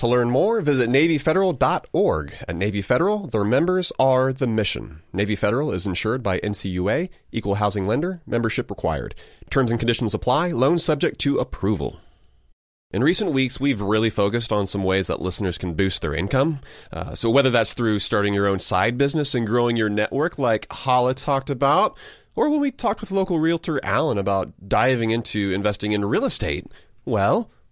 To learn more, visit NavyFederal.org. At Navy Federal, their members are the mission. Navy Federal is insured by NCUA, equal housing lender, membership required. Terms and conditions apply, loan subject to approval. In recent weeks, we've really focused on some ways that listeners can boost their income. Uh, so, whether that's through starting your own side business and growing your network, like Hala talked about, or when we talked with local realtor Alan about diving into investing in real estate, well,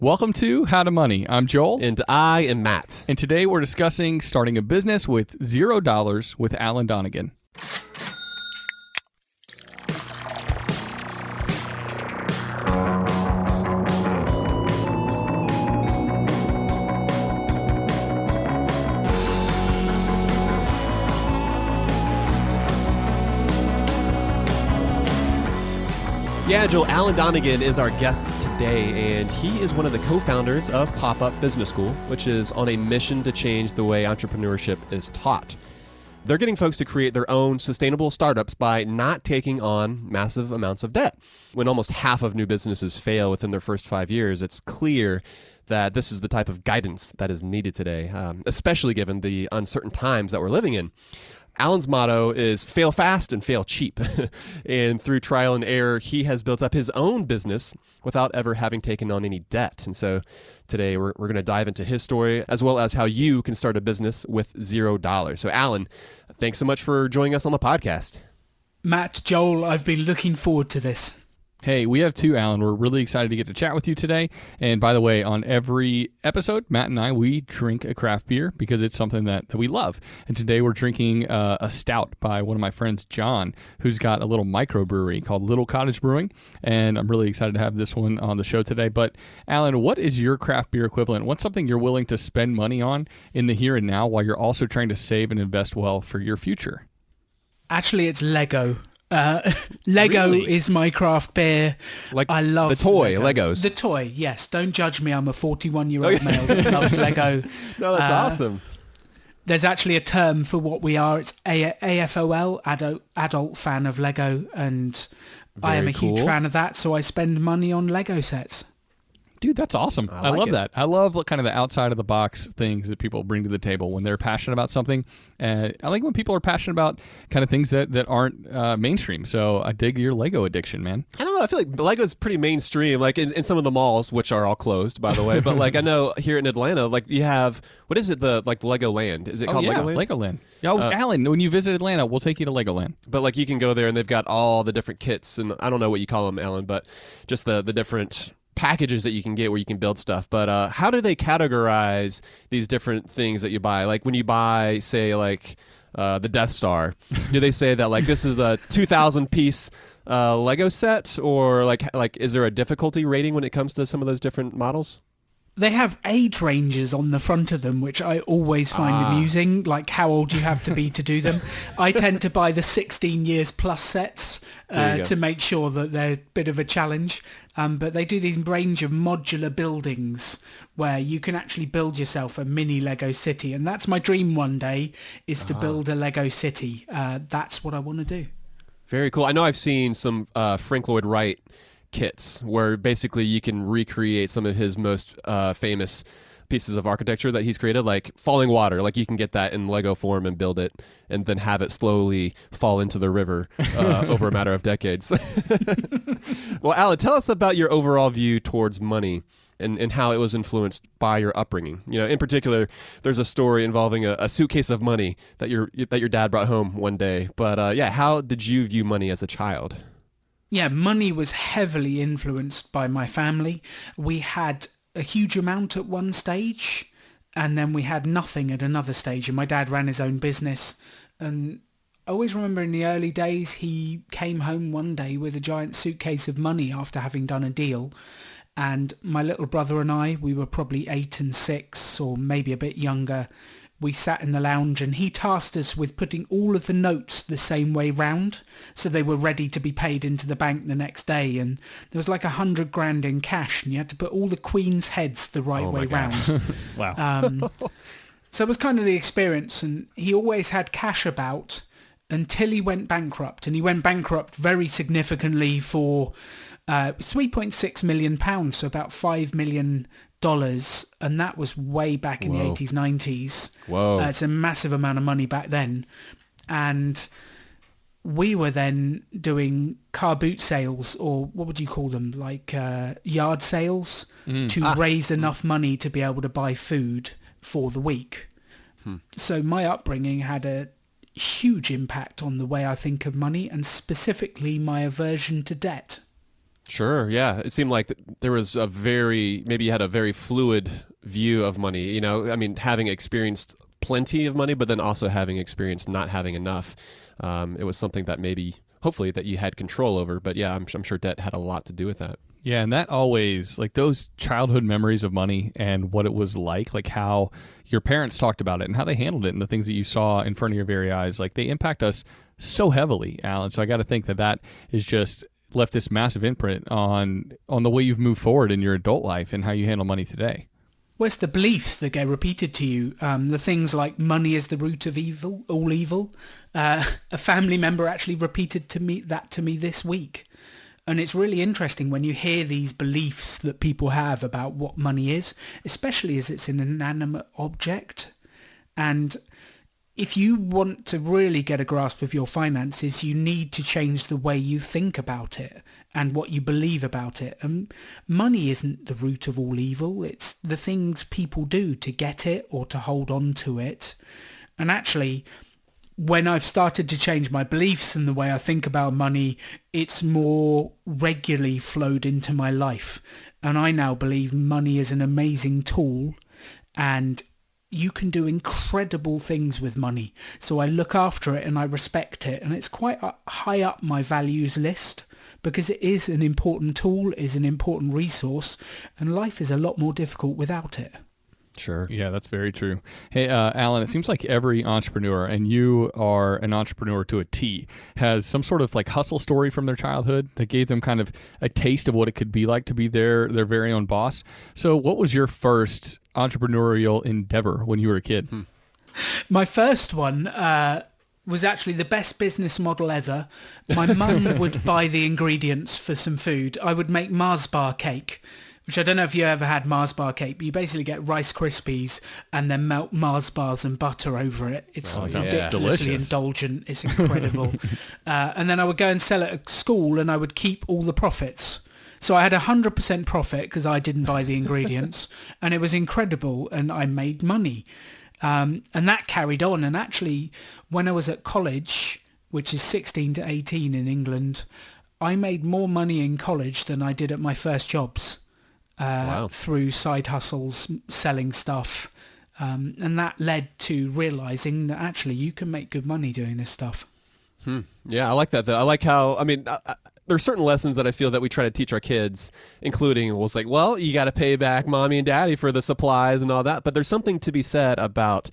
Welcome to How to Money. I'm Joel. And I am Matt. And today we're discussing starting a business with zero dollars with Alan Donegan. Yeah, Joel, Alan Donegan is our guest today, and he is one of the co founders of Pop Up Business School, which is on a mission to change the way entrepreneurship is taught. They're getting folks to create their own sustainable startups by not taking on massive amounts of debt. When almost half of new businesses fail within their first five years, it's clear that this is the type of guidance that is needed today, um, especially given the uncertain times that we're living in. Alan's motto is fail fast and fail cheap. and through trial and error, he has built up his own business without ever having taken on any debt. And so today we're, we're going to dive into his story as well as how you can start a business with zero dollars. So, Alan, thanks so much for joining us on the podcast. Matt, Joel, I've been looking forward to this. Hey, we have two, Alan. We're really excited to get to chat with you today. And by the way, on every episode, Matt and I, we drink a craft beer because it's something that, that we love. And today we're drinking uh, a stout by one of my friends, John, who's got a little microbrewery called Little Cottage Brewing. And I'm really excited to have this one on the show today. But, Alan, what is your craft beer equivalent? What's something you're willing to spend money on in the here and now while you're also trying to save and invest well for your future? Actually, it's Lego. Uh, Lego Really? is my craft beer. Like I love the toy, Lego. Legos. The toy, yes. Don't judge me. I'm a 41 year old male that loves Lego. no, that's Uh, awesome. There's actually a term for what we are. It's a- AFOL, adult adult fan of Lego, and I am Very a huge fan of that. So I spend money on Lego sets. Dude, that's awesome. I, I like love it. that. I love what kind of the outside of the box things that people bring to the table when they're passionate about something. Uh, I like when people are passionate about kind of things that, that aren't uh, mainstream. So I dig your Lego addiction, man. I don't know. I feel like Lego's pretty mainstream, like in, in some of the malls, which are all closed, by the way. But like I know here in Atlanta, like you have what is it? The like Lego Land? Is it oh, called yeah, Legoland? Legoland. Oh, Uh, Alan, when you visit Atlanta, we'll take you to Legoland. But like you can go there and they've got all the different kits, and I don't know what you call them, Alan, but just the the different packages that you can get where you can build stuff. But uh, how do they categorize these different things that you buy? Like when you buy, say, like uh, the Death Star, do they say that like this is a 2,000 piece uh, Lego set, or like like is there a difficulty rating when it comes to some of those different models? They have age ranges on the front of them, which I always find Ah. amusing, like how old you have to be to do them. I tend to buy the 16 years plus sets uh, to make sure that they're a bit of a challenge. Um, but they do these range of modular buildings where you can actually build yourself a mini Lego city. And that's my dream one day, is Ah. to build a Lego city. Uh, that's what I want to do. Very cool. I know I've seen some uh, Frank Lloyd Wright kits where basically you can recreate some of his most uh, famous pieces of architecture that he's created, like Fallingwater. Like you can get that in Lego form and build it, and then have it slowly fall into the river uh, over a matter of decades. well, Alan, tell us about your overall view towards money. And, and how it was influenced by your upbringing. You know, in particular, there's a story involving a, a suitcase of money that your that your dad brought home one day. But uh, yeah, how did you view money as a child? Yeah, money was heavily influenced by my family. We had a huge amount at one stage, and then we had nothing at another stage. And my dad ran his own business, and I always remember in the early days he came home one day with a giant suitcase of money after having done a deal. And my little brother and I, we were probably eight and six, or maybe a bit younger. We sat in the lounge and he tasked us with putting all of the notes the same way round so they were ready to be paid into the bank the next day. And there was like a hundred grand in cash and you had to put all the queen's heads the right Oh way round. Wow. Um, so it was kind of the experience, and he always had cash about until he went bankrupt, and he went bankrupt very significantly for uh, 3.6 million pounds, so about five million dollars, and that was way back in Whoa. the 80s, 90s. Whoa. Uh, it's a massive amount of money back then, and we were then doing car boot sales or what would you call them? Like uh, yard sales to raise enough money to be able to buy food for the week. So my upbringing had a huge impact on the way i think of money and specifically my aversion to debt Sure. Yeah. It seemed like there was a very maybe you had a very fluid view of money. You know, I mean, having experienced plenty of money, but then also having experienced not having enough. Um, it was something that maybe, hopefully, that you had control over. But yeah, I'm, I'm sure debt had a lot to do with that. Yeah, and that always like those childhood memories of money and what it was like, like how your parents talked about it and how they handled it and the things that you saw in front of your very eyes, like they impact us so heavily, Alan. So I got to think that that is just left this massive imprint on on the way you've moved forward in your adult life and how you handle money today. well, it's the beliefs that get repeated to you? Um, the things like money is the root of evil all evil. Uh, a family member actually repeated to me that to me this week. And it's really interesting when you hear these beliefs that people have about what money is especially as it's an inanimate object. And if you want to really get a grasp of your finances, you need to change the way you think about it and what you believe about it. And money isn't the root of all evil. It's the things people do to get it or to hold on to it. And actually, when I've started to change my beliefs and the way I think about money, it's more regularly flowed into my life. And I now believe money is an amazing tool and you can do incredible things with money. So I look after it and I respect it. And it's quite uh, high up my values list because it is an important tool, is an important resource, and life is a lot more difficult without it. Sure. Yeah, that's very true. Hey, uh, Alan, it seems like every entrepreneur, and you are an entrepreneur to a T, has some sort of like hustle story from their childhood that gave them kind of a taste of what it could be like to be their their very own boss. So, what was your first entrepreneurial endeavor when you were a kid? My first one uh, was actually the best business model ever. My mum would buy the ingredients for some food. I would make Mars bar cake, which I don't know if you ever had Mars bar cake, but you basically get Rice Krispies and then melt Mars bars and butter over it. It's Oh, ridiculously Delicious. indulgent. It's incredible. uh, and then I would go and sell it at school and I would keep all the profits. So I had a 100% profit because I didn't buy the ingredients and it was incredible and I made money. Um, and that carried on. And actually, when I was at college, which is 16 to 18 in England, I made more money in college than I did at my first jobs. uh, Wow. through side hustles, selling stuff. Um, and that led to realizing that actually you can make good money doing this stuff. Yeah, I like that though. I like how I mean, I, there's certain lessons that I feel that we try to teach our kids, including it's like, well, you got to pay back mommy and daddy for the supplies and all that. But there's something to be said about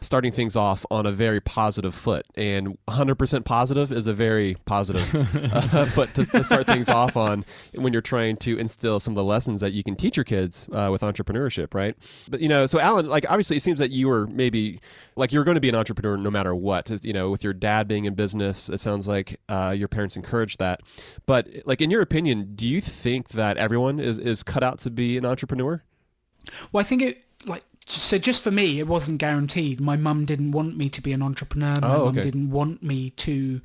starting things off on a very positive foot, and 100% positive is a very positive uh, foot to, to start things off on when you're trying to instill some of the lessons that you can teach your kids uh, with entrepreneurship, right? But you know, so Alan, like obviously, it seems that you were maybe like you're going to be an entrepreneur no matter what. You know, with your dad being in business, it sounds like uh, your parents encouraged that. But like in your opinion, do you think that everyone is is cut out to be an entrepreneur? Well, I think it like so. Just for me, it wasn't guaranteed. My mum didn't want me to be an entrepreneur. My Oh, mum didn't want me to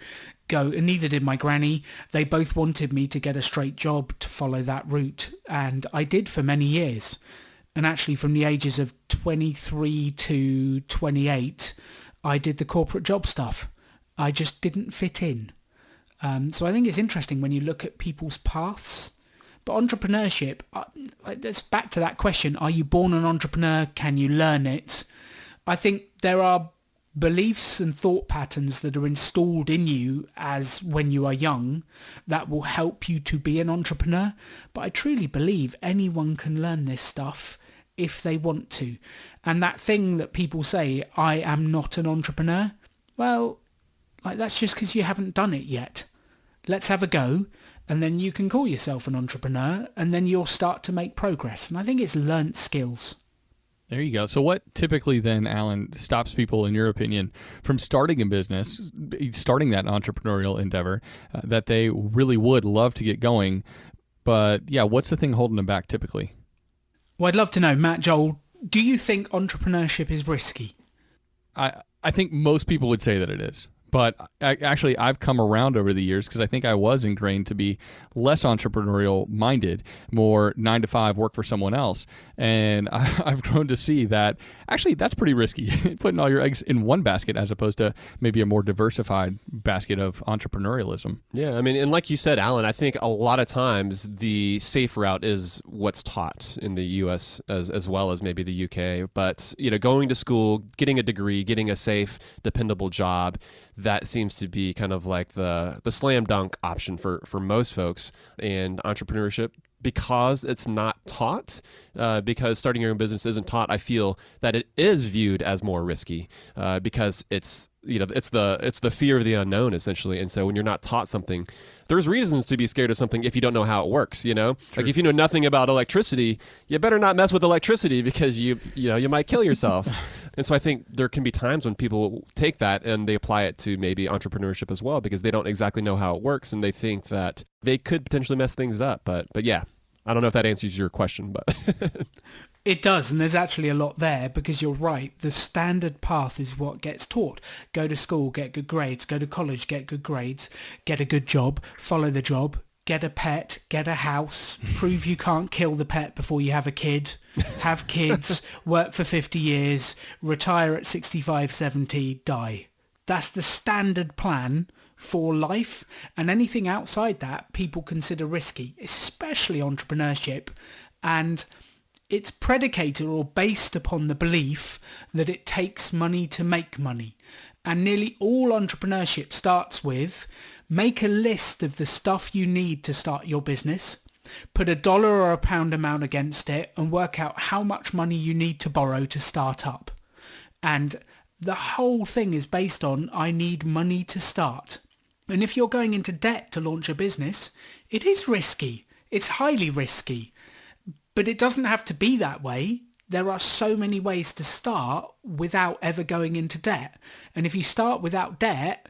go, and neither did my granny. They both wanted me to get a straight job to follow that route, and I did for many years. And actually, from the ages of 23 to 28, I did the corporate job stuff. I just didn't fit in. Um, so I think it's interesting when you look at people's paths. But entrepreneurship, uh, it's back to that question. Are you born an entrepreneur? Can you learn it? I think there are beliefs and thought patterns that are installed in you as when you are young that will help you to be an entrepreneur. But I truly believe anyone can learn this stuff if they want to. And that thing that people say, I am not an entrepreneur, well, like that's just because you haven't done it yet. Let's have a go and then you can call yourself an entrepreneur and then you'll start to make progress. And I think it's learnt skills. There you go. So, what typically then, Alan, stops people, in your opinion, from starting a business, starting that entrepreneurial endeavor uh, that they really would love to get going? But yeah, what's the thing holding them back typically? Well, I'd love to know, Matt Joel, do you think entrepreneurship is risky? I I think most people would say that it is. But I, actually, I've come around over the years because I think I was ingrained to be less entrepreneurial minded, more nine to five, work for someone else. And I, I've grown to see that actually that's pretty risky, putting all your eggs in one basket as opposed to maybe a more diversified basket of entrepreneurialism. Yeah, I mean, and like you said, Alan, I think a lot of times the safe route is what's taught in the U.S. as as well as maybe the U.K. But you know, going to school, getting a degree, getting a safe, dependable job, that seems to be kind of like the the slam dunk option for for most folks. And entrepreneurship because it's not taught, uh, because starting your own business isn't taught, I feel that it is viewed as more risky uh, because it's you know it's the it's the fear of the unknown essentially. And so when you're not taught something, there's reasons to be scared of something if you don't know how it works. You know, like if you know nothing about electricity, you better not mess with electricity because you you know you might kill yourself. and so I think there can be times when people take that and they apply it to maybe entrepreneurship as well because they don't exactly know how it works and they think that they could potentially mess things up. But but yeah, I don't know if that answers your question, but It does, and there's actually a lot there because you're right. The standard path is what gets taught. Go to school, get good grades. Go to college, get good grades. Get a good job, follow the job. Get a pet, get a house, prove you can't kill the pet before you have a kid, have kids, work for 50 years, retire at 65, 70, die. That's the standard plan for life and anything outside that people consider risky, especially entrepreneurship. And it's predicated or based upon the belief that it takes money to make money. And nearly all entrepreneurship starts with make a list of the stuff you need to start your business, put a dollar or a pound amount against it and work out how much money you need to borrow to start up. And the whole thing is based on I need money to start. And if you're going into debt to launch a business, it is risky. It's highly risky. But it doesn't have to be that way. There are so many ways to start without ever going into debt. And if you start without debt,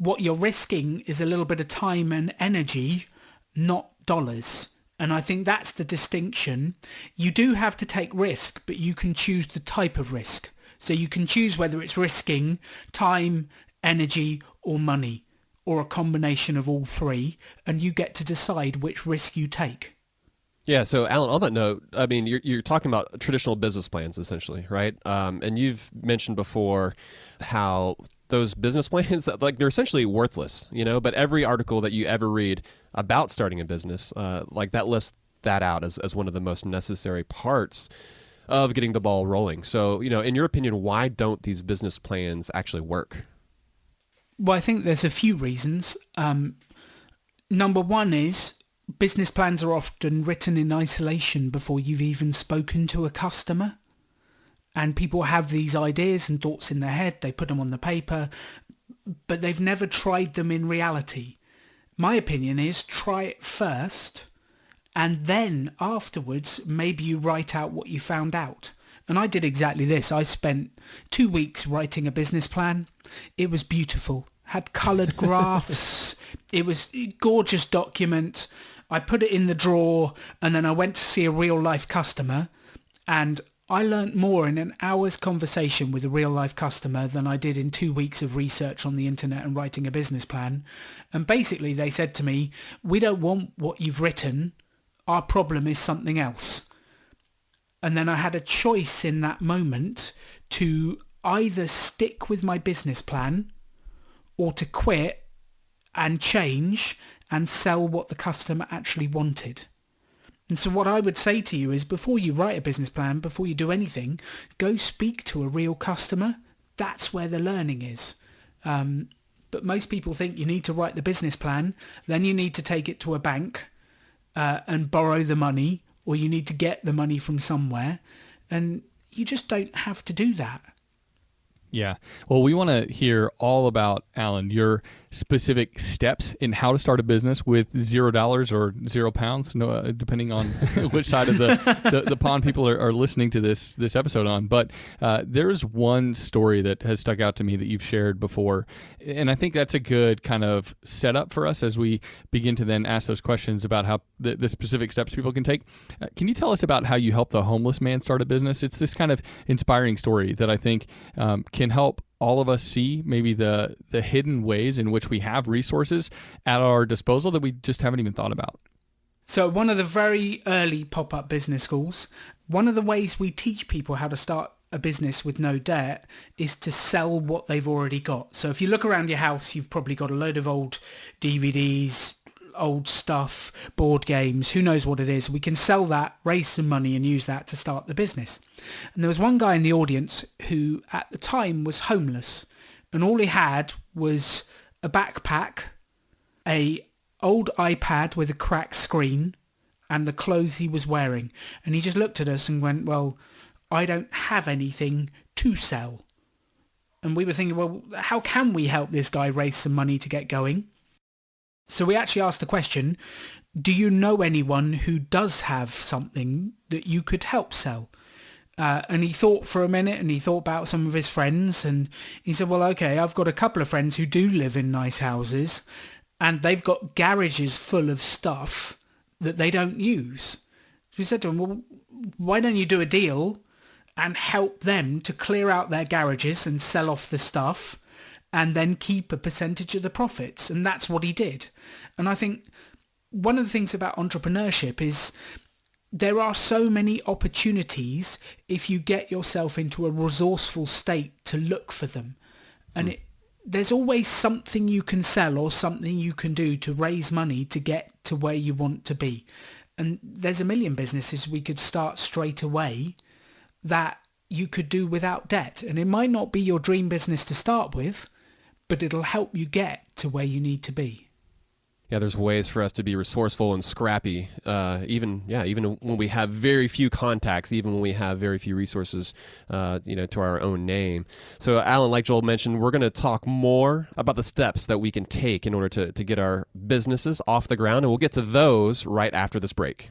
what you're risking is a little bit of time and energy, not dollars. And I think that's the distinction. You do have to take risk, but you can choose the type of risk. So you can choose whether it's risking time, energy, or money, or a combination of all three, and you get to decide which risk you take. Yeah. So, Alan, on that note, I mean, you're, you're talking about traditional business plans essentially, right? Um, and you've mentioned before how those business plans, like, they're essentially worthless, you know, but every article that you ever read about starting a business, uh, like that lists that out as, as one of the most necessary parts of getting the ball rolling. So, you know, in your opinion, why don't these business plans actually work? Well, I think there's a few reasons. Um, number one is business plans are often written in isolation before you've even spoken to a customer. And people have these ideas and thoughts in their head, they put them on the paper, but they've never tried them in reality. My opinion is try it first and then afterwards maybe you write out what you found out. And I did exactly this. I spent two weeks writing a business plan. It was beautiful. Had coloured graphs. it was a gorgeous document. I put it in the drawer and then I went to see a real life customer and I learnt more in an hour's conversation with a real life customer than I did in two weeks of research on the internet and writing a business plan. And basically they said to me, we don't want what you've written. Our problem is something else. And then I had a choice in that moment to either stick with my business plan or to quit and change and sell what the customer actually wanted. And so what I would say to you is before you write a business plan, before you do anything, go speak to a real customer. That's where the learning is. Um, but most people think you need to write the business plan, then you need to take it to a bank uh, and borrow the money, or you need to get the money from somewhere. And you just don't have to do that. Yeah. Well, we want to hear all about, Alan, your specific steps in how to start a business with zero dollars or zero pounds, no, uh, depending on which side of the, the, the, pond people are, are, listening to this this episode on. But uh, there's one story that has stuck out to me that you've shared before. And I think that's a good kind of setup for us as we begin to then ask those questions about how the, the specific steps people can take. Uh, can you tell us about how you helped the homeless man start a business? It's this kind of inspiring story that I think um, can help all of us see maybe the the hidden ways in which we have resources at our disposal that we just haven't even thought about. So one of the very early pop-up business schools, one of the ways we teach people how to start a business with no debt is to sell what they've already got. So if you look around your house, you've probably got a load of old DVDs, old stuff, board games, who knows what it is. We can sell that, raise some money and use that to start the business. And there was one guy in the audience who at the time was homeless and all he had was a backpack, a old iPad with a cracked screen and the clothes he was wearing. And he just looked at us and went, well, I don't have anything to sell. And we were thinking, well, how can we help this guy raise some money to get going? So we actually asked the question, do you know anyone who does have something that you could help sell? Uh, and he thought for a minute and he thought about some of his friends and he said, well, okay, I've got a couple of friends who do live in nice houses and they've got garages full of stuff that they don't use. So we said to him, well, why don't you do a deal and help them to clear out their garages and sell off the stuff and then keep a percentage of the profits. And that's what he did. And I think one of the things about entrepreneurship is there are so many opportunities if you get yourself into a resourceful state to look for them. And mm. it, there's always something you can sell or something you can do to raise money to get to where you want to be. And there's a million businesses we could start straight away that you could do without debt. And it might not be your dream business to start with, but it'll help you get to where you need to be. Yeah, there's ways for us to be resourceful and scrappy, uh, even yeah, even when we have very few contacts, even when we have very few resources, uh, you know, to our own name. So, Alan, like Joel mentioned, we're going to talk more about the steps that we can take in order to to get our businesses off the ground, and we'll get to those right after this break.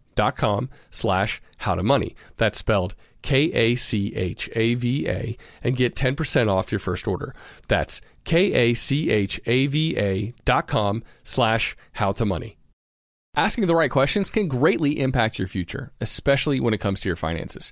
slash how to money. That's spelled K-A-C-H-A-V-A and get 10% off your first order. That's K-A-C-H-A-V-A dot com slash how to money. Asking the right questions can greatly impact your future, especially when it comes to your finances.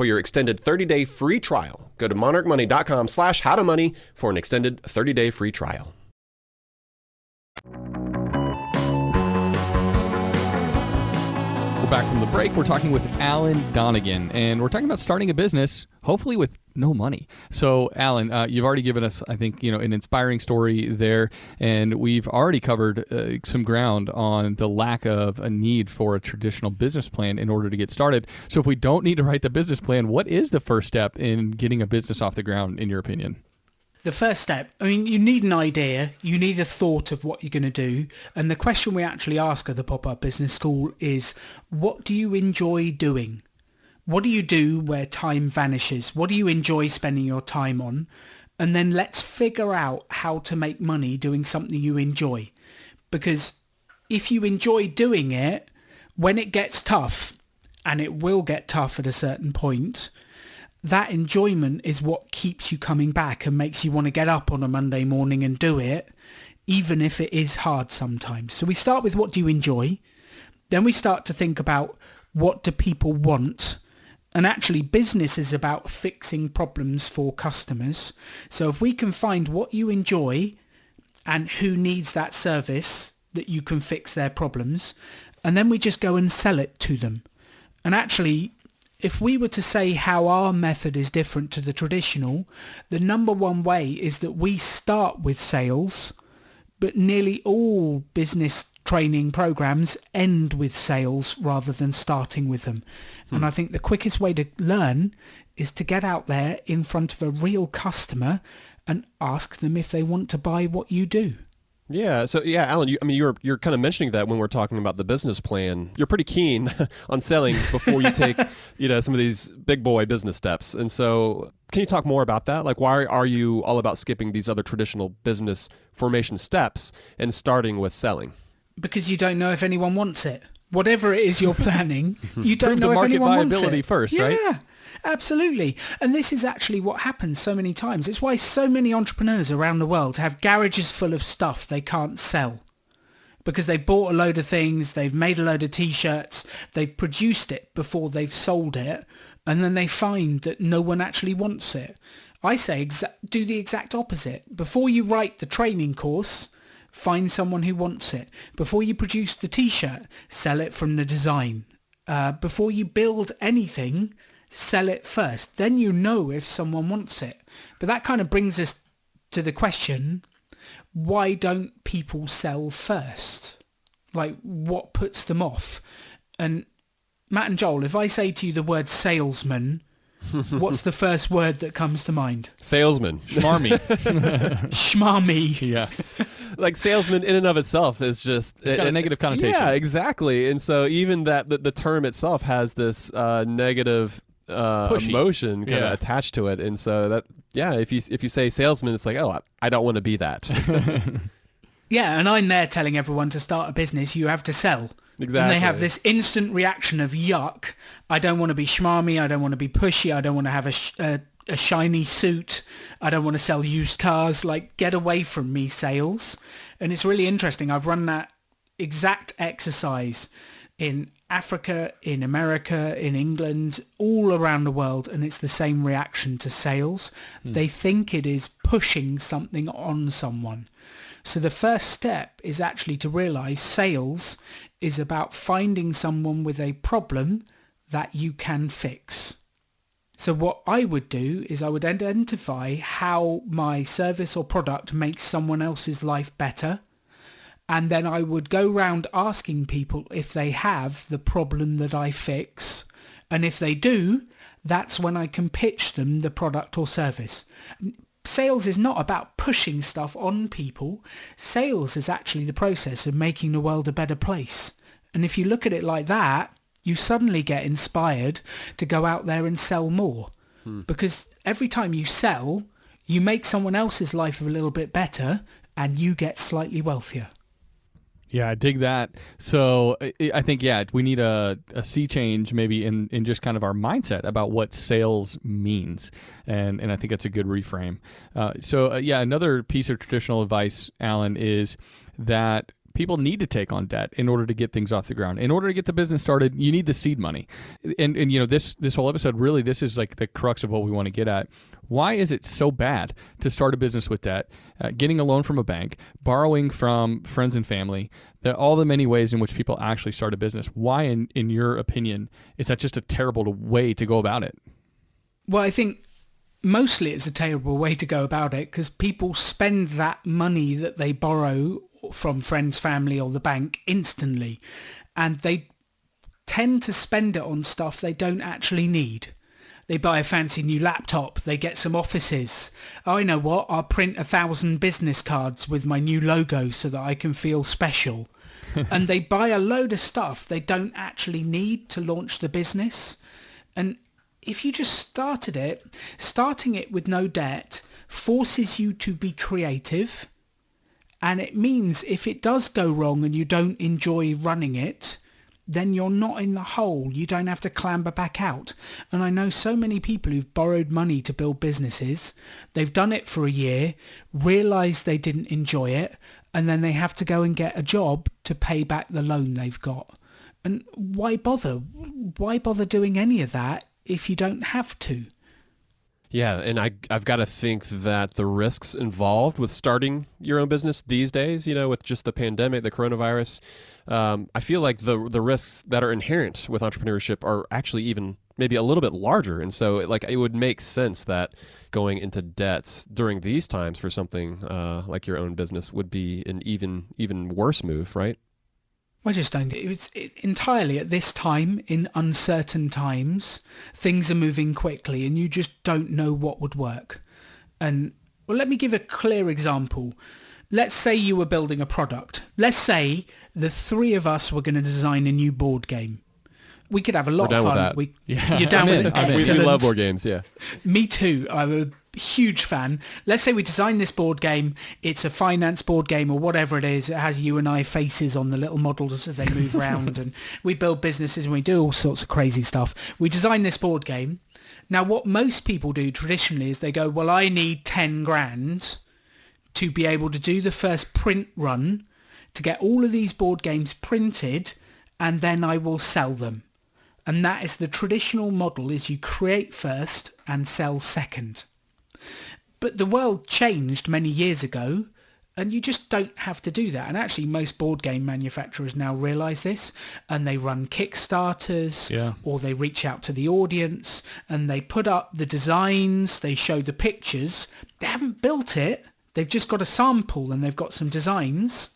for your extended 30 day free trial. Go to monarchmoney.com slash how to money for an extended 30 day free trial. We're back from the break. We're talking with Alan Donegan, and we're talking about starting a business, hopefully with no money. So, Alan, uh, you've already given us, I think, you know, an inspiring story there, and we've already covered uh, some ground on the lack of a need for a traditional business plan in order to get started. So, if we don't need to write the business plan, what is the first step in getting a business off the ground, in your opinion? The first step, I mean, you need an idea, you need a thought of what you're going to do. And the question we actually ask at the Pop-Up Business School is, what do you enjoy doing? What do you do where time vanishes? What do you enjoy spending your time on? And then let's figure out how to make money doing something you enjoy. Because if you enjoy doing it, when it gets tough, and it will get tough at a certain point, that enjoyment is what keeps you coming back and makes you want to get up on a Monday morning and do it, even if it is hard sometimes. So we start with what do you enjoy? Then we start to think about what do people want? And actually business is about fixing problems for customers. So if we can find what you enjoy and who needs that service that you can fix their problems, and then we just go and sell it to them. And actually, if we were to say how our method is different to the traditional, the number one way is that we start with sales, but nearly all business training programs end with sales rather than starting with them. Hmm. And I think the quickest way to learn is to get out there in front of a real customer and ask them if they want to buy what you do. Yeah. So yeah, Alan, you, I mean, you're you're kind of mentioning that when we're talking about the business plan. You're pretty keen on selling before you take, you know, some of these big boy business steps. And so, can you talk more about that? Like, why are you all about skipping these other traditional business formation steps and starting with selling? Because you don't know if anyone wants it. Whatever it is you're planning, mhm. you don't know if anyone wants viability it. first, yeah. right? Absolutely. And this is actually what happens so many times. It's why so many entrepreneurs around the world have garages full of stuff they can't sell. Because they bought a load of things, they've made a load of t-shirts, they've produced it before they've sold it, and then they find that no one actually wants it. I say exa- do the exact opposite. Before you write the training course, find someone who wants it. Before you produce the t-shirt, sell it from the design. Uh, before you build anything, sell it first. Then you know if someone wants it. But that kind of brings us to the question, why don't people sell first? Like what puts them off? And Matt and Joel, if I say to you the word salesman, what's the first word that comes to mind? Salesman. Schmarmy. Schmarmy. yeah. like salesman in and of itself is just It's got a negative connotation. Yeah, exactly. And so even that the, the term itself has this uh, negative uh, emotion kind of Yeah. attached to it, and so that yeah, if you if you say salesman, it's like oh, I, I don't want to be that. Yeah, and I'm there telling everyone to start a business, you have to sell. And Exactly. they have this instant reaction of yuck. I don't want to be schmarmy. I don't want to be pushy. I don't want to have a, sh- a, a shiny suit. I don't want to sell used cars. Like, get away from me, sales. And it's really interesting. I've run that exact exercise in Africa, in America, in England, all around the world, and it's the same reaction to sales. Hmm. They think it is pushing something on someone. So the first step is actually to realize sales is about finding someone with a problem that you can fix. So what I would do is I would identify how my service or product makes someone else's life better. And then I would go round asking people if they have the problem that I fix. And if they do, that's when I can pitch them the product or service. Sales is not about pushing stuff on people. Sales is actually the process of making the world a better place. And if you look at it like that, you suddenly get inspired to go out there and sell more. Hmm. Because every time you sell, you make someone else's life a little bit better and you get slightly wealthier. Yeah, I dig that. So I- think yeah, we need a, a sea change maybe in, in just kind of our mindset about what sales means, and and I think that's a good reframe. Uh, so uh, yeah, another piece of traditional advice, Alan, is that people need to take on debt in order to get things off the ground. In order to get the business started, you need the seed money, and and you know this this whole episode really this is like the crux of what we want to get at. Why is it so bad to start a business with debt, uh, getting a loan from a bank, borrowing from friends and family, the, all the many ways in which people actually start a business? Why, in, in your opinion, is that just a terrible way to go about it? Well, I think mostly it's a terrible way to go about it because people spend that money that they borrow from friends, family or the bank instantly and they tend to spend it on stuff they don't actually need. They buy a fancy new laptop. They get some offices. Oh, I know what? I'll print a thousand business cards with my new logo so that I can feel special. and they buy a load of stuff they don't actually need to launch the business. And if you just started it, starting it with no debt forces you to be creative. And it means if it does go wrong and you don't enjoy running it, then you're not in the hole. You don't have to clamber back out. And I know so many people who've borrowed money to build businesses. They've done it for a year, realized they didn't enjoy it, and then they have to go and get a job to pay back the loan they've got. And why bother? Why bother doing any of that if you don't have to? Yeah, and I I've got to think that the risks involved with starting your own business these days, you know, with just the pandemic, the coronavirus, um, I feel like the the risks that are inherent with entrepreneurship are actually even maybe a little bit larger, and so like it would make sense that going into debts during these times for something uh, like your own business would be an even even worse move, right? I just don't. It's it, entirely at this time in uncertain times. Things are moving quickly, and you just don't know what would work. And well, let me give a clear example. Let's say you were building a product. Let's say the three of us were going to design a new board game. We could have a lot of fun. We, Yeah, you're down I'm with in, it. I'm. We, we love board games, yeah. Me too. I'm a huge fan. Let's say we design this board game. It's a finance board game or whatever it is. It has you and I faces on the little models as they move around and we build businesses and we do all sorts of crazy stuff. We design this board game. Now what most people do traditionally is they go, well, I need 10 grand to be able to do the first print run to get all of these board games printed and then I will sell them. And that is the traditional model is you create first and sell second. But the world changed many years ago and you just don't have to do that. And actually most board game manufacturers now realize this and they run Kickstarters Yeah. or they reach out to the audience and they put up the designs, they show the pictures. They haven't built it. They've just got a sample and they've got some designs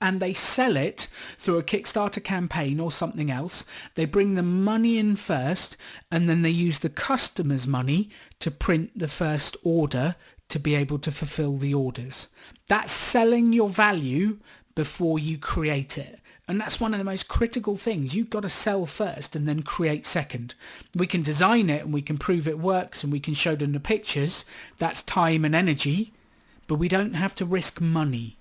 and they sell it through a Kickstarter campaign or something else. They bring the money in first and then they use the customer's money to print the first order to be able to fulfill the orders. That's selling your value before you create it. And that's one of the most critical things. You've got to sell first and then create second. We can design it and we can prove it works and we can show them the pictures. That's time and energy. But we don't have to risk money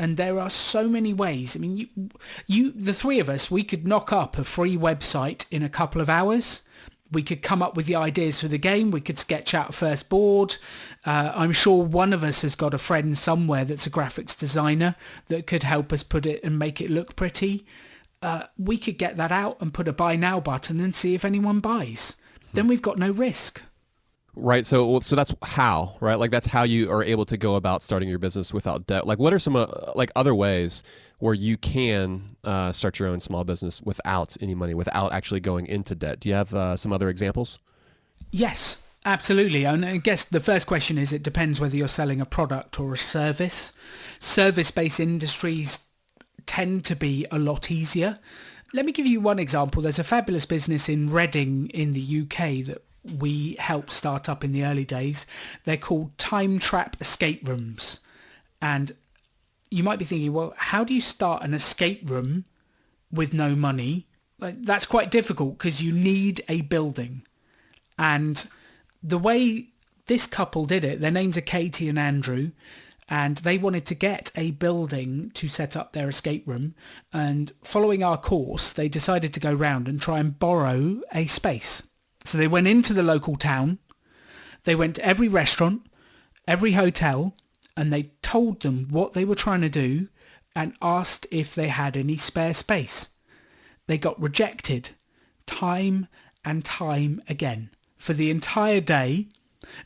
and there are so many ways. I mean, you, you, the three of us, we could knock up a free website in a couple of hours. We could come up with the ideas for the game. We could sketch out a first board. Uh, I'm sure one of us has got a friend somewhere that's a graphics designer that could help us put it and make it look pretty. Uh, we could get that out and put a buy now button and see if anyone buys. Then we've got no risk. Right. So so that's how, right? Like that's how you are able to go about starting your business without debt. Like what are some uh, like other ways where you can uh, start your own small business without any money, without actually going into debt? Do you have uh, some other examples? Yes, absolutely. And I guess the first question is it depends whether you're selling a product or a service. Service-based industries tend to be a lot easier. Let me give you one example. There's a fabulous business in Reading in the UK that we helped start up in the early days. They're called Time Trap Escape Rooms. And you might be thinking, well, how do you start an escape room with no money? That's quite difficult because you need a building. And the way this couple did it, their names are Katie and Andrew, and they wanted to get a building to set up their escape room. And following our course, they decided to go round and try and borrow a space. So they went into the local town, they went to every restaurant, every hotel, and they told them what they were trying to do and asked if they had any spare space. They got rejected time and time again for the entire day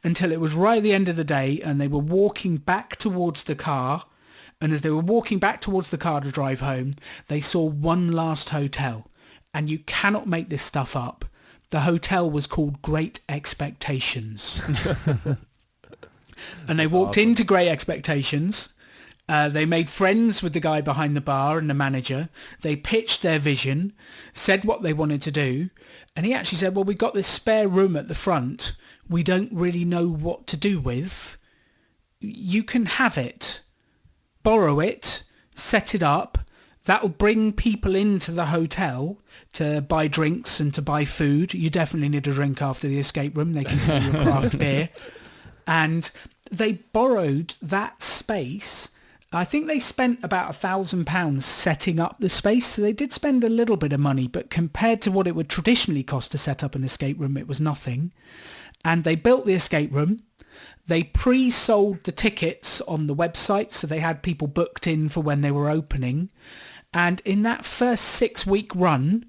until it was right at the end of the day and they were walking back towards the car. And as they were walking back towards the car to drive home they saw one last hotel. And you cannot make this stuff up the hotel was called great expectations and they walked into great expectations uh, they made friends with the guy behind the bar and the manager. They pitched their vision, said what they wanted to do, and he actually said, well, we've got this spare room at the front we don't really know what to do with. You can have it, borrow it, set it up. That will bring people into the hotel to buy drinks and to buy food. You definitely need a drink after the escape room. They can sell you a craft beer. And they borrowed that space I think they spent about a thousand pounds setting up the space, so they did spend a little bit of money, but compared to what it would traditionally cost to set up an escape room, it was nothing. And they built the escape room. They pre-sold the tickets on the website, so they had people booked in for when they were opening. And in that first six-week run,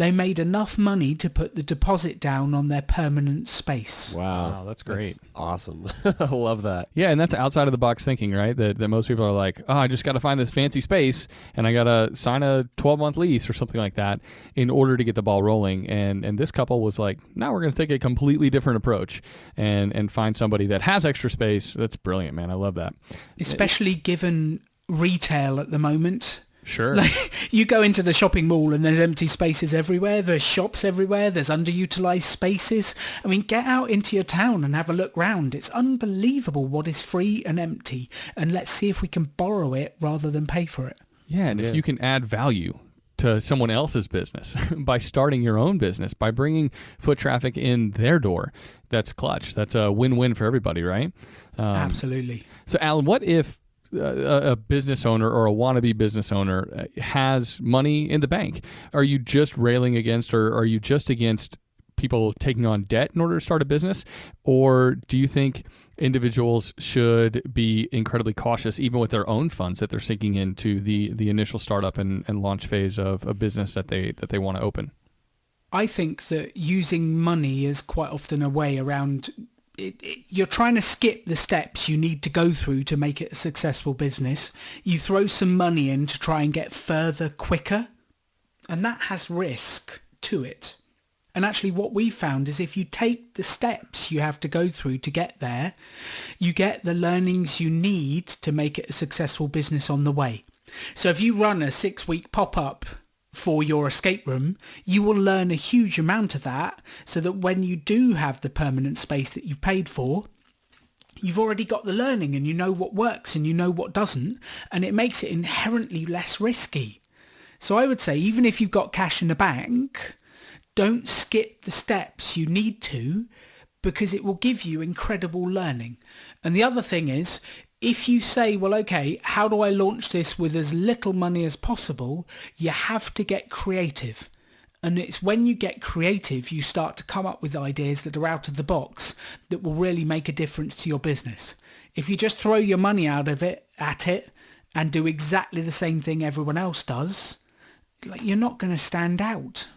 they made enough money to put the deposit down on their permanent space. Wow. Wow, that's great. awesome. I love that. Yeah, and that's outside of the box thinking, right? That, that most people are like, oh, I just got to find this fancy space and I got to sign a 12 month lease or something like that in order to get the ball rolling. And and this couple was like, now we're going to take a completely different approach and and find somebody that has extra space. That's brilliant, man. I love that. Especially given retail at the moment. Sure. Like you go into the shopping mall and there's empty spaces everywhere. There's shops everywhere. There's underutilized spaces. I mean, get out into your town and have a look round. It's unbelievable what is free and empty. And let's see if we can borrow it rather than pay for it. Yeah, and if you can add value to someone else's business by starting your own business, by bringing foot traffic in their door, that's clutch. That's a win-win for everybody, right? Um, Absolutely. So, Alan, what if a a business owner or a wannabe business owner uh, has money in the bank? Are you just railing against, or are you just against people taking on debt in order to start a business, or do you think individuals should be incredibly cautious, even with their own funds that they're sinking into the the initial startup and, and launch phase of a business that they that they want to open? I think that using money is quite often a way around. It, it, you're trying to skip the steps you need to go through to make it a successful business. You throw some money in to try and get further quicker, and that has risk to it. And actually what we found is if you take the steps you have to go through to get there, you get the learnings you need to make it a successful business on the way. So if you run a six-week pop-up for your escape room, you will learn a huge amount of that so that when you do have the permanent space that you've paid for, you've already got the learning and you know what works and you know what doesn't, and it makes it inherently less risky. So I would say even if you've got cash in the bank, don't skip the steps you need to because it will give you incredible learning. And the other thing is, if you say, well, okay, how do I launch this with as little money as possible? You have to get creative. And it's when you get creative, you start to come up with ideas that are out of the box that will really make a difference to your business. If you just throw your money out of it, at it, and do exactly the same thing everyone else does, like, you're not going to stand out.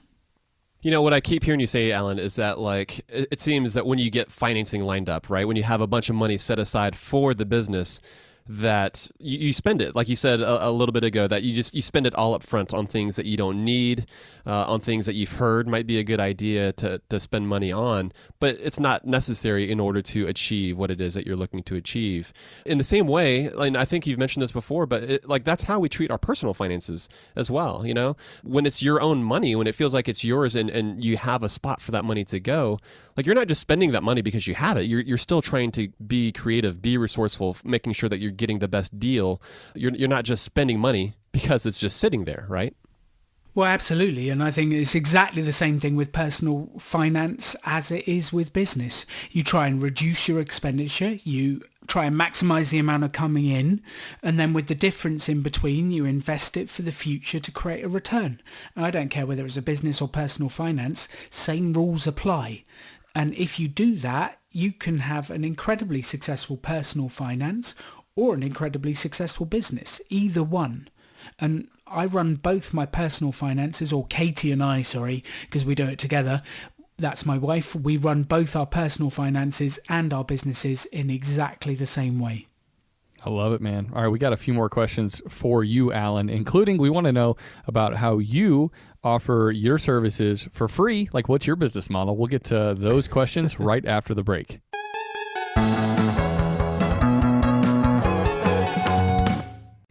You know what I keep hearing you say, Alan, is that like it, it seems that when you get financing lined up, right, when you have a bunch of money set aside for the business, that you, you spend it, like you said a, a little bit ago, that you just you spend it all up front on things that you don't need, uh, on things that you've heard might be a good idea to to spend money on, but it's not necessary in order to achieve what it is that you're looking to achieve. In the same way, and I think you've mentioned this before, but it, like that's how we treat our personal finances as well. You know, when it's your own money, when it feels like it's yours, and and you have a spot for that money to go, like you're not just spending that money because you have it. You're you're still trying to be creative, be resourceful, making sure that you're getting the best deal. You're you're not just spending money because it's just sitting there, right? Well, absolutely. And I think it's exactly the same thing with personal finance as it is with business. You try and reduce your expenditure. You try and maximize the amount of coming in. And then with the difference in between, you invest it for the future to create a return. And I don't care whether it's a business or personal finance, same rules apply. And if you do that, you can have an incredibly successful personal finance or an incredibly successful business, either one. And I run both my personal finances, or Katie and I, sorry, because we do it together. That's my wife. We run both our personal finances and our businesses in exactly the same way. I love it, man. All right, we got a few more questions for you, Alan, including we want to know about how you offer your services for free. Like, what's your business model? We'll get to those questions right after the break.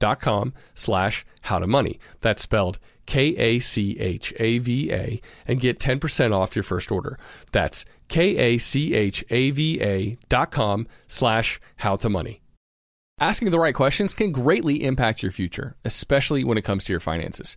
kachava.com slash how to money. That's spelled K-A-C-H-A-V-A and get 10% off your first order. That's K-A-C-H-A-V-A dot com slash how to money. Asking the right questions can greatly impact your future, especially when it comes to your finances.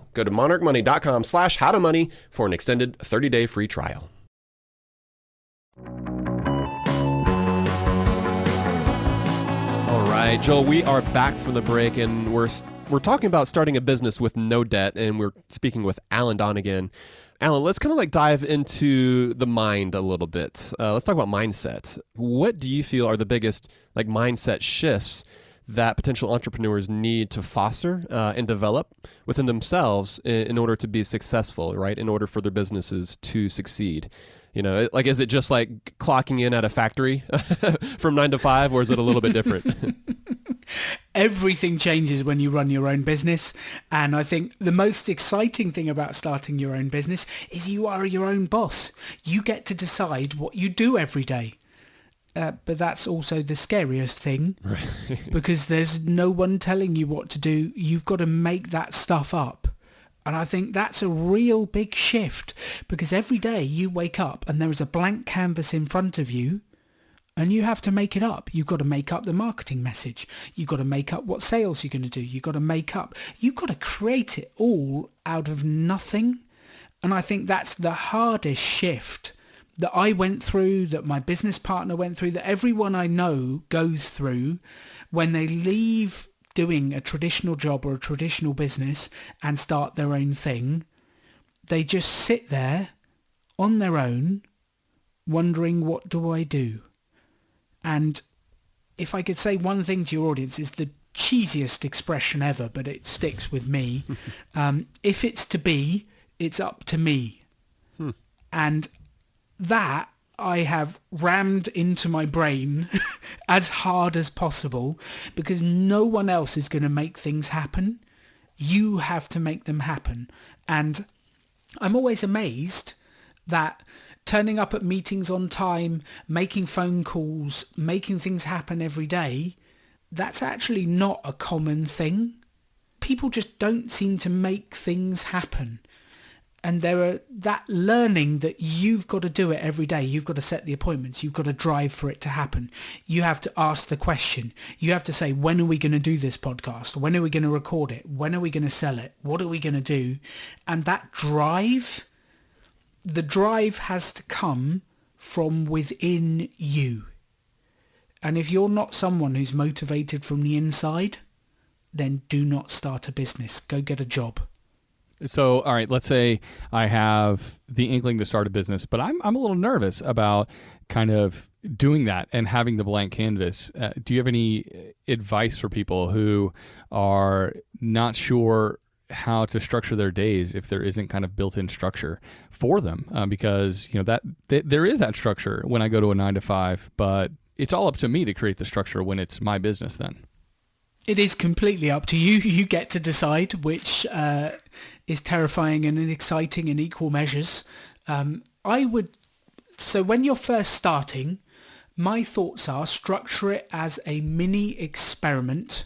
Go to monarchmoney.com slash how to money for an extended 30 day free trial. All right, Joel, we are back from the break and we're we're talking about starting a business with no debt and we're speaking with Alan Donegan. Alan, let's kind of like dive into the mind a little bit. Uh, let's talk about mindset. What do you feel are the biggest like mindset shifts that potential entrepreneurs need to foster uh, and develop within themselves in, in order to be successful, right? In order for their businesses to succeed. You know, like is it just like clocking in at a factory from nine to five, or is it a little bit different? everything changes when you run your own business. And I think the most exciting thing about starting your own business is you are your own boss. You get to decide what you do every day. Uh, but that's also the scariest thing because there's no one telling you what to do. You've got to make that stuff up. And I think that's a real big shift because every day you wake up and there is a blank canvas in front of you and you have to make it up. You've got to make up the marketing message. You've got to make up what sales you're going to do. You've got to make up. You've got to create it all out of nothing. And I think that's the hardest shift that I went through, that my business partner went through, that everyone I know goes through when they leave doing a traditional job or a traditional business and start their own thing. They just sit there on their own wondering, what do I do? And if I could say one thing to your audience, is the cheesiest expression ever, but it sticks with me. um, if it's to be, it's up to me. And that I have rammed into my brain as hard as possible because no one else is going to make things happen. You have to make them happen. And I'm always amazed that turning up at meetings on time, making phone calls, making things happen every day, that's actually not a common thing. People just don't seem to make things happen and there are that learning that you've got to do it every day. You've got to set the appointments. You've got to drive for it to happen. You have to ask the question. You have to say when are we going to do this podcast? When are we going to record it? When are we going to sell it? What are we going to do? And that drive the drive has to come from within you. And if you're not someone who's motivated from the inside then do not start a business. Go get a job so, all right, let's say I have the inkling to start a business, but I'm, I'm a little nervous about kind of doing that and having the blank canvas. Uh, do you have any advice for people who are not sure how to structure their days if there isn't kind of built-in structure for them? Uh, because you know that th- there is that structure when I go to a nine to five, but it's all up to me to create the structure when it's my business. Then it is completely up to you. You get to decide which uh, is terrifying and exciting in equal measures. Um, I would, so when you're first starting, my thoughts are structure it as a mini experiment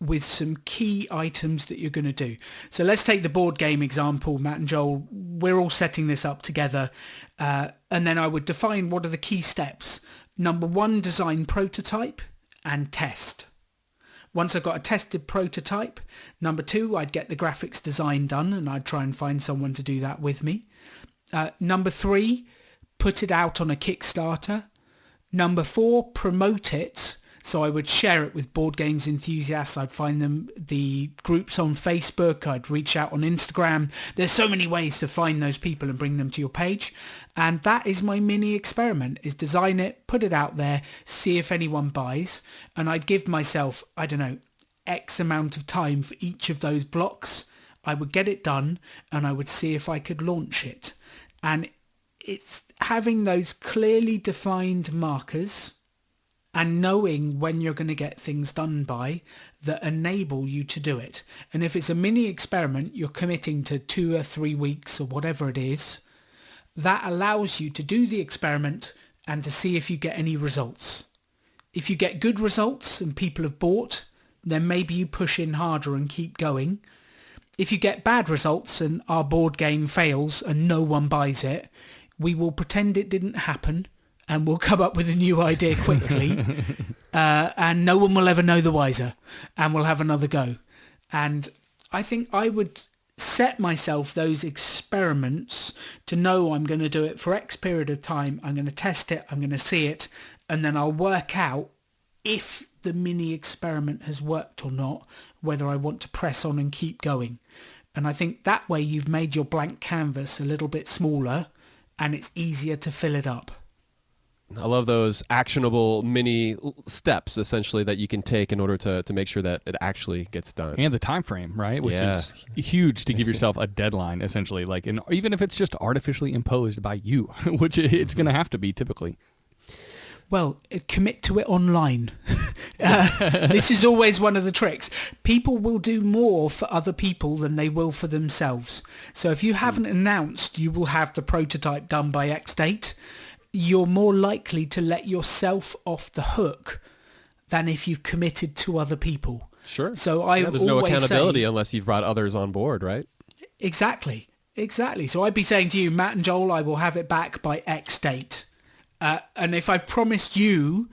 with some key items that you're going to do. So let's take the board game example, Matt and Joel. We're all setting this up together. Uh, and then I would define what are the key steps. Number one, design prototype and test. Once I've got a tested prototype, number two, I'd get the graphics design done and I'd try and find someone to do that with me. Uh, number three, put it out on a Kickstarter. Number four, promote it so I would share it with board games enthusiasts. I'd find them the groups on Facebook. I'd reach out on Instagram. There's so many ways to find those people and bring them to your page. And that is my mini experiment is design it, put it out there, see if anyone buys. And I'd give myself, I don't know, X amount of time for each of those blocks. I would get it done and I would see if I could launch it. And it's having those clearly defined markers and knowing when you're going to get things done by that enable you to do it. And if it's a mini experiment, you're committing to two or three weeks or whatever it is, that allows you to do the experiment and to see if you get any results. If you get good results and people have bought, then maybe you push in harder and keep going. If you get bad results and our board game fails and no one buys it, we will pretend it didn't happen and we'll come up with a new idea quickly uh, and no one will ever know the wiser and we'll have another go. And I think I would set myself those experiments to know I'm going to do it for X period of time. I'm going to test it. I'm going to see it. And then I'll work out if the mini experiment has worked or not, whether I want to press on and keep going. And I think that way you've made your blank canvas a little bit smaller and it's easier to fill it up. I love those actionable mini steps essentially that you can take in order to, to make sure that it actually gets done. And the time frame, right? Which Yeah. is huge to give yourself a deadline essentially. Like and even if it's just artificially imposed by you, which it's going to have to be typically. Well, uh, commit to it online. uh, this is always one of the tricks. People will do more for other people than they will for themselves. So if you haven't announced you will have the prototype done by X date, you're more likely to let yourself off the hook than if you've committed to other people. Sure. So I Yeah, there's no accountability say- unless you've brought others on board, right? Exactly. Exactly. So I'd be saying to you, Matt and Joel, I will have it back by X date. Uh, and if I've promised you,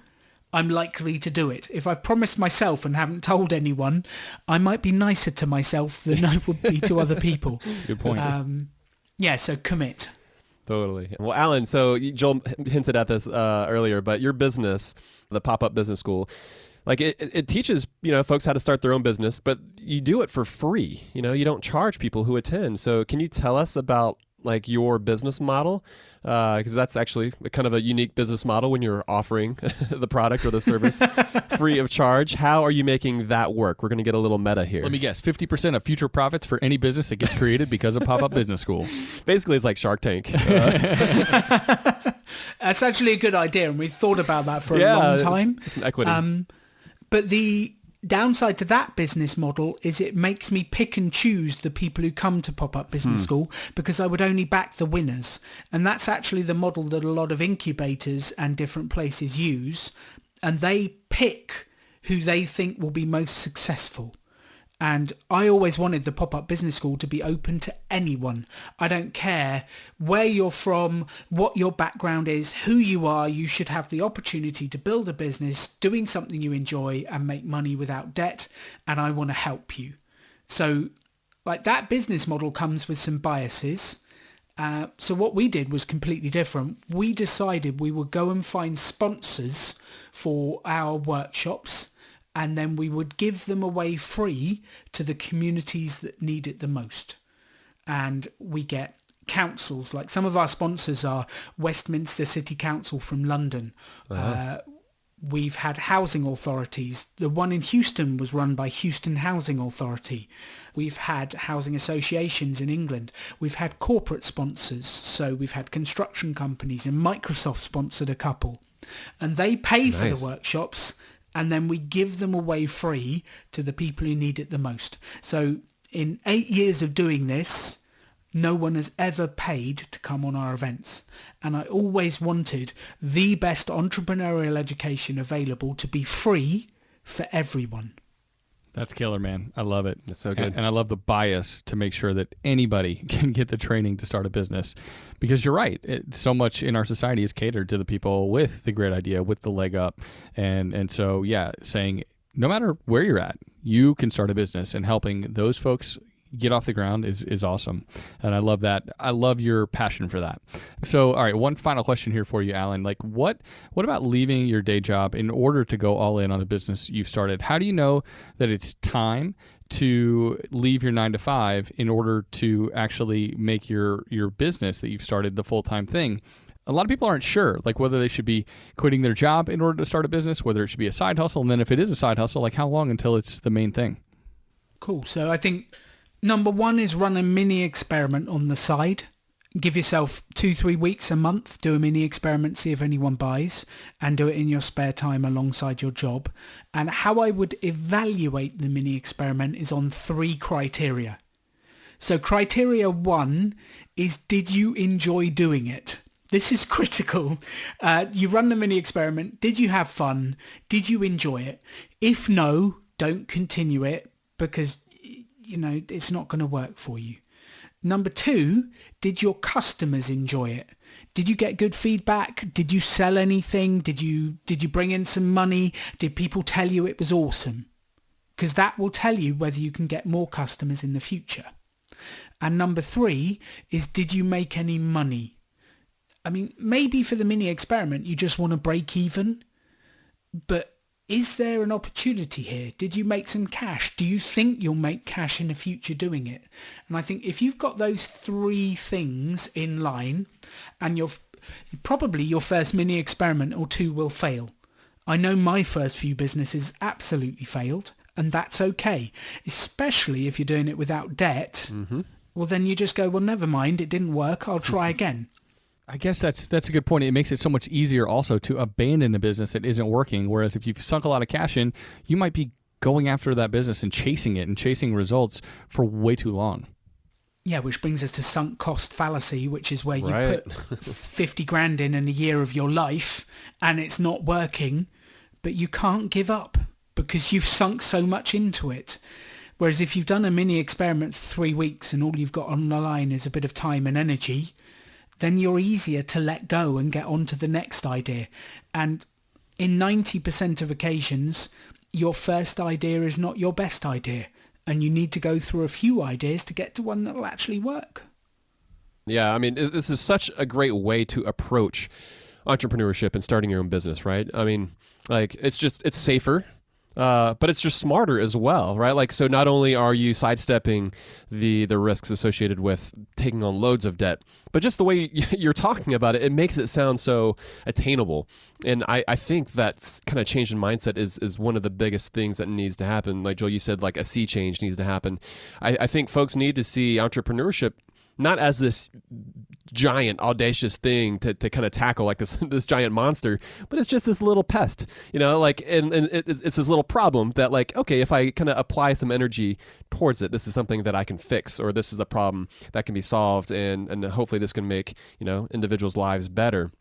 I'm likely to do it. If I've promised myself and haven't told anyone, I might be nicer to myself than I would be to other people. Good point. Um, yeah, so commit. Totally. Well, Alan, so Joel hinted at this uh, earlier, but your business, the Pop Up Business School, like it, it it teaches you know folks how to start their own business, but you do it for free. You know, you don't charge people who attend. So can you tell us about like your business model? Because that's actually kind of a unique business model when you're offering the product or the service free of charge. How are you making that work? We're going to get a little meta here. Let me guess, 50% of future profits for any business that gets created because of Pop-Up Business School. Basically, it's like Shark Tank. Uh, That's actually a good idea, and we've thought about that for Yeah, a long time. it's some equity. Um, but the downside to that business model is it makes me pick and choose the people who come to pop-up business hmm. school because I would only back the winners. And that's actually the model that a lot of incubators and different places use. And they pick who they think will be most successful. And I always wanted the pop-up business school to be open to anyone. I don't care where you're from, what your background is, who you are. You should have the opportunity to build a business, doing something you enjoy and make money without debt. And I want to help you. So like that business model comes with some biases. Uh, so what we did was completely different. We decided we would go and find sponsors for our workshops and then we would give them away free to the communities that need it the most. And we get councils, like some of our sponsors are Westminster City Council from London. Uh, we've had housing authorities. The one in Houston was run by Houston Housing Authority. We've had housing associations in England. We've had corporate sponsors. So we've had construction companies and Microsoft sponsored a couple. And they pay for the workshops and then we give them away free to the people who need it the most. So in eight years of doing this, no one has ever paid to come on our events. And I always wanted the best entrepreneurial education available to be free for everyone. That's killer, man. I love it. That's so And- good. And, I love the bias to make sure that anybody can get the training to start a business. Because you're right. It, so much in our society is catered to the people with the great idea, with the leg up. And, and so, yeah, saying no matter where you're at, you can start a business and helping those folks get off the ground is, is awesome. And I love that. I love your passion for that. So, all right, one final question here for you, Alan. Like what what about leaving your day job in order to go all in on a business you've started? How do you know that it's time to leave your 9 to 5 in order to actually make your your business that you've started the full-time thing? A lot of people aren't sure, like whether they should be quitting their job in order to start a business, whether it should be a side hustle, and then if it is a side hustle, like how long until it's the main thing? Cool. So I think number one is run a mini experiment on the side. Give yourself two, three weeks a month, do a mini experiment, see if anyone buys, and do it in your spare time alongside your job. And how I would evaluate the mini experiment is on three criteria. So criteria one is did you enjoy doing it? This is critical. Uh, you run the mini experiment. Did you have fun? Did you enjoy it? If no, don't continue it because, you know, it's not going to work for you. Number two, did your customers enjoy it? Did you get good feedback? Did you sell anything? Did you did you bring in some money? Did people tell you it was awesome? Because that will tell you whether you can get more customers in the future. And number three is did you make any money? I mean, maybe for the mini experiment you just want to break even, but is there an opportunity here? Did you make some cash? Do you think you'll make cash in the future doing it? And I think if you've got those three things in line and you're probably your first mini experiment or two will fail. I know my first few businesses absolutely failed and that's okay, especially if you're doing it without debt. Mm-hmm. Well, then you just go, well, never mind, it didn't work. I'll try again. I guess that's that's a good point. It makes it so much easier also to abandon a business that isn't working. Whereas if you've sunk a lot of cash in, you might be going after that business and chasing it and chasing results for way too long. Yeah, which brings us to sunk cost fallacy, which is where you Right. put 50 grand in in a year of your life and it's not working, but you can't give up because you've sunk so much into it. Whereas if you've done a mini experiment for three weeks and all you've got on the line is a bit of time and energy, then you're easier to let go and get on to the next idea. And in 90% of occasions, your first idea is not your best idea. And you need to go through a few ideas to get to one that will actually work. Yeah, I mean, this is such a great way to approach entrepreneurship and starting your own business, right? I mean, like it's just it's safer, uh, but it's just smarter as well, right? Like, so not only are you sidestepping the the risks associated with taking on loads of debt, but just the way you're talking about it, it makes it sound so attainable. And I, I think that's kind of change in mindset is is one of the biggest things that needs to happen. Like Joel, you said, like a sea change needs to happen. I, I think folks need to see entrepreneurship not as this giant audacious thing to, to kind of tackle like this this giant monster but it's just this little pest you know like and, and it, it's this little problem that like okay if i kind of apply some energy towards it this is something that i can fix or this is a problem that can be solved and and hopefully this can make you know individuals lives better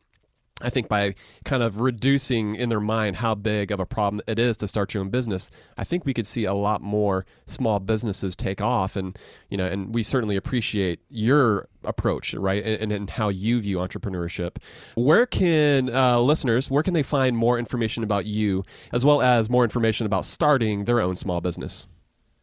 I think by kind of reducing in their mind how big of a problem it is to start your own business, I think we could see a lot more small businesses take off. And, you know, and we certainly appreciate your approach, right? And, and how you view entrepreneurship. Where can uh, listeners, where can they find more information about you as well as more information about starting their own small business?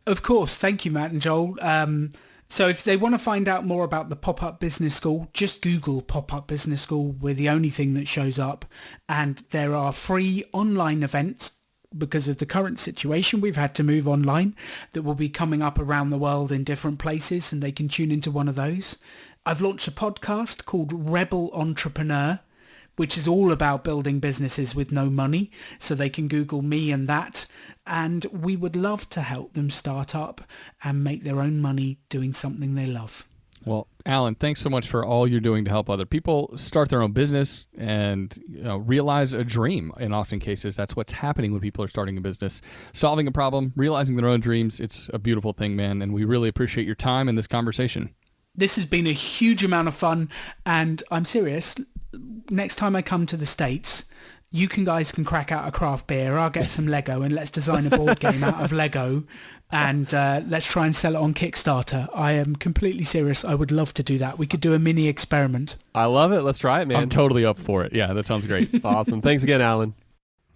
Of course. Thank you, Matt and Joel. Um, so if they want to find out more about the Pop-Up Business School, just Google Pop-Up Business School. We're the only thing that shows up. And there are free online events because of the current situation, we've had to move online that will be coming up around the world in different places and they can tune into one of those. I've launched a podcast called Rebel Entrepreneur, which is all about building businesses with no money. So they can Google me and that and we would love to help them start up and make their own money doing something they love. Well, Alan, thanks so much for all you're doing to help other people start their own business and you know, realize a dream. In often cases, that's what's happening when people are starting a business, solving a problem, realizing their own dreams. It's a beautiful thing, man. And we really appreciate your time in this conversation. This has been a huge amount of fun, and I'm serious. Next time I come to the States, you can guys can crack out a craft beer. I'll get some Lego and let's design a board game out of Lego, and uh, let's try and sell it on Kickstarter. I am completely serious. I would love to do that. We could do a mini experiment. I love it. Let's try it, man. I'm totally up for it. Yeah, that sounds great. awesome. Thanks again, Alan.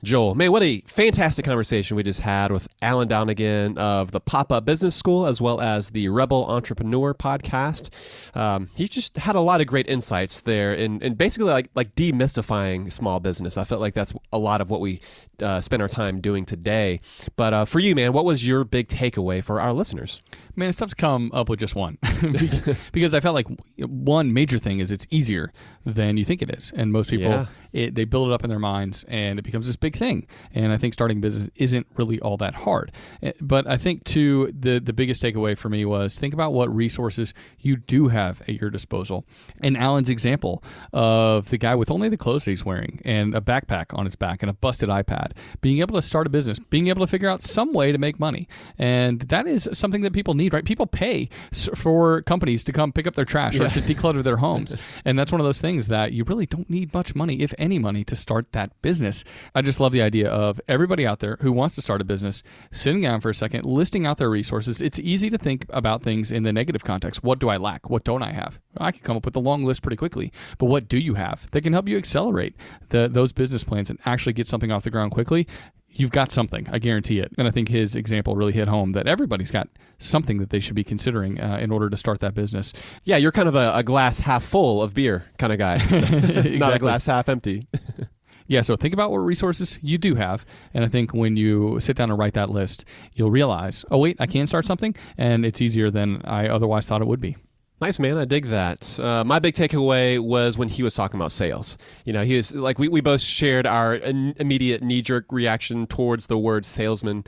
Joel, man, what a fantastic conversation we just had with Alan Donegan of the Pop Up Business School as well as the Rebel Entrepreneur podcast. Um, he just had a lot of great insights there and, and basically like, like demystifying small business. I felt like that's a lot of what we uh, spend our time doing today. But uh, for you, man, what was your big takeaway for our listeners? Man, it's tough to come up with just one because I felt like one major thing is it's easier than you think it is, and most people Yeah. it, they build it up in their minds, and it becomes this big thing. And I think starting a business isn't really all that hard. Eh, But I think too the the biggest takeaway for me was think about what resources you do have at your disposal. And Alan's example of the guy with only the clothes that he's wearing and a backpack on his back and a busted iPad, being able to start a business, being able to figure out some way to make money, and that is something that people need, right? People pay for companies to come pick up their trash or to declutter their homes, and that's one of those things that you really don't need much money, if any money, to start that business. I just love the idea of everybody out there who wants to start a business sitting down for a second, listing out their resources. It's easy to think about things in the negative context. What do I lack? What don't I have? I can come up with a long list pretty quickly, but what do you have that can help you accelerate the, those business plans and actually get something off the ground quickly? You've got something, I guarantee it. And I think his example really hit home that everybody's got something that they should be considering uh, in order to start that business. Yeah, you're kind of a, a glass half full of beer kind of guy, not a glass half empty. Yeah, so think about what resources you do have. And I think when you sit down and write that list, you'll realize, oh, wait, I can start something. And it's easier than I otherwise thought it would be. Nice, man. I dig that. Uh, my big takeaway was when he was talking about sales. You know, he was like, we, we both shared our immediate knee jerk reaction towards the word salesman,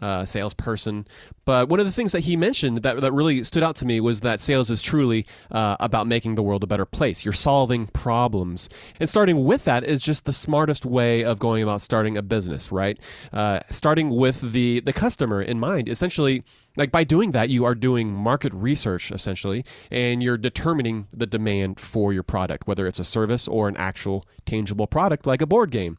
uh, salesperson. But one of the things that he mentioned that, that really stood out to me was that sales is truly uh, about making the world a better place. You're solving problems. And starting with that is just the smartest way of going about starting a business, right? Uh, starting with the, the customer in mind. Essentially, like by doing that, you are doing market research essentially, and you're determining the demand for your product, whether it's a service or an actual tangible product like a board game.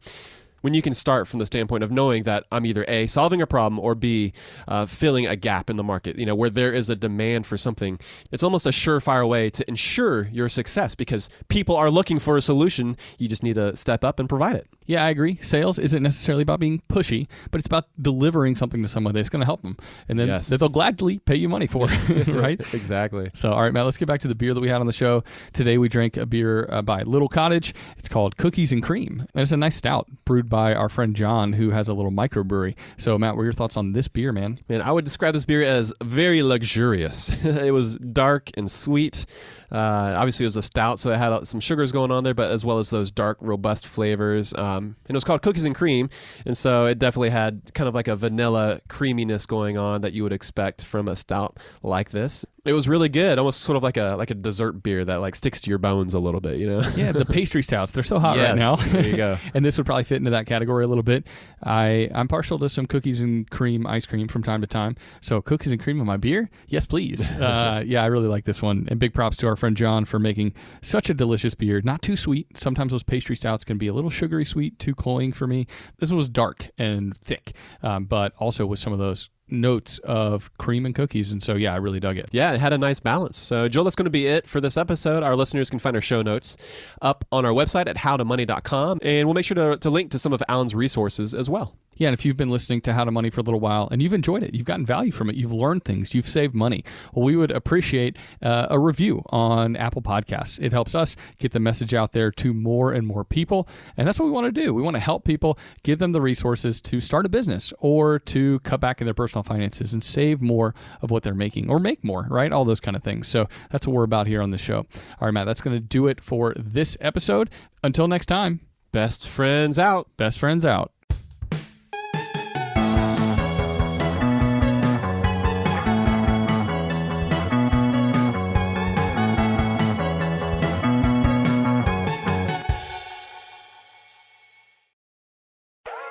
When you can start from the standpoint of knowing that I'm either A, solving a problem, or B, uh, filling a gap in the market, you know, where there is a demand for something, it's almost a surefire way to ensure your success because people are looking for a solution. You just need to step up and provide it. Yeah, I agree. Sales isn't necessarily about being pushy, but it's about delivering something to someone that's going to help them. And then Yes. that they'll gladly pay you money for, right? exactly. So, all right, Matt, let's get back to the beer that we had on the show. Today, we drank a beer uh, by Little Cottage. It's called Cookies and Cream. And it's a nice stout brewed by our friend John, who has a little microbrewery. So, Matt, what are your thoughts on this beer, man? Man, I would describe this beer as very luxurious. it was dark and sweet. Uh, obviously, it was a stout, so it had uh, some sugars going on there, but as well as those dark, robust flavors. Uh, um, and it was called Cookies and Cream, and so it definitely had kind of like a vanilla creaminess going on that you would expect from a stout like this. It was really good, almost sort of like a like a dessert beer that like sticks to your bones a little bit, you know. yeah, the pastry stouts. They're so hot Yes, right now. there you go. and this would probably fit into that category a little bit. I I'm partial to some cookies and cream ice cream from time to time. So cookies and cream in my beer, yes please. uh, yeah, I really like this one. And big props to our friend John for making such a delicious beer. Not too sweet. Sometimes those pastry stouts can be a little sugary sweet, too cloying for me. This was dark and thick, um, but also with some of those notes of cream and cookies. And so yeah, I really dug it. Yeah, it had a nice balance. So, Joel, that's going to be it for this episode. Our listeners can find our show notes up on our website at howtomoney.com, and we'll make sure to, to link to some of Alan's resources as well. Yeah, and if you've been listening to How to Money for a little while and you've enjoyed it, you've gotten value from it, you've learned things, you've saved money, well, we would appreciate uh, a review on Apple Podcasts. It helps us get the message out there to more and more people. And that's what we want to do. We want to help people, give them the resources to start a business or to cut back in their personal finances and save more of what they're making or make more, right? All those kind of things. So that's what we're about here on the show. All right, Matt, that's going to do it for this episode. Until next time, Best friends out. best friends out.